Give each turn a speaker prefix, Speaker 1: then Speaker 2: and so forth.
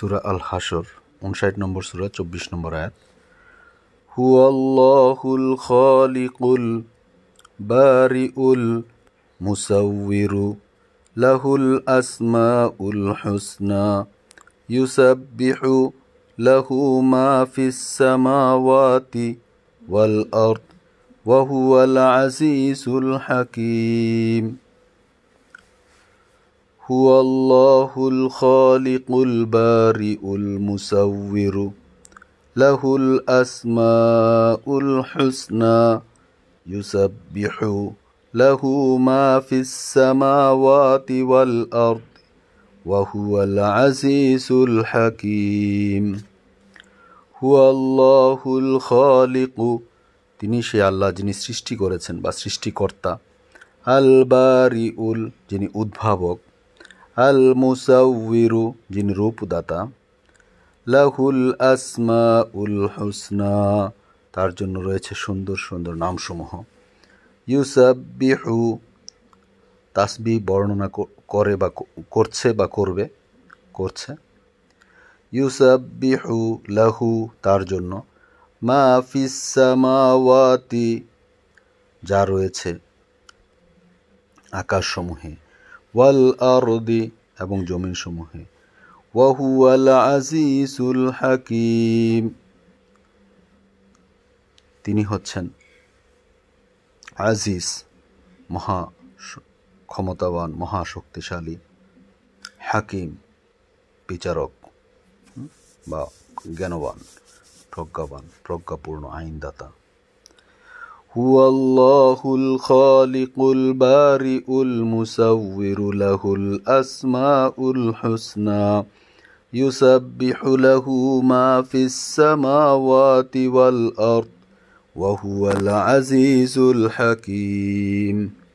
Speaker 1: سورة الحشر ونشاهد نمبر سورة چوبیش نمبر آیت هو الله الخالق البارئ المسور له الأسماء الحسنى يسبح له ما في السماوات والأرض وهو العزيز الحكيم هو الله الخالق البارئ المصور له الأسماء الحسنى يسبح له ما في السماوات والأرض وهو العزيز الحكيم هو الله الخالق তিনি সে আল্লাহ যিনি সৃষ্টি করেছেন বা সৃষ্টিকর্তা আল বারিউল যিনি উদ্ভাবক আল মুসাউরু যিনি রূপদাতা লাহুল আসমা উল হুসনা তার জন্য রয়েছে সুন্দর সুন্দর নামসমূহ বিহু তাসবি বর্ণনা করে বা করছে বা করবে করছে বিহু লাহু তার জন্য মা ফিসামাওয়াতি যা রয়েছে আকাশসমূহে ওয়াল আরদি এবং জমিনসমূহে আল আজিজুল হাকিম তিনি হচ্ছেন আজিজ মহা ক্ষমতাবান মহাশক্তিশালী হাকিম বিচারক বা জ্ঞানবান প্রজ্ঞাবান প্রজ্ঞাপূর্ণ আইনদাতা هو الله الخالق البارئ المسور له الاسماء الحسنى يسبح له ما في السماوات والارض وهو العزيز الحكيم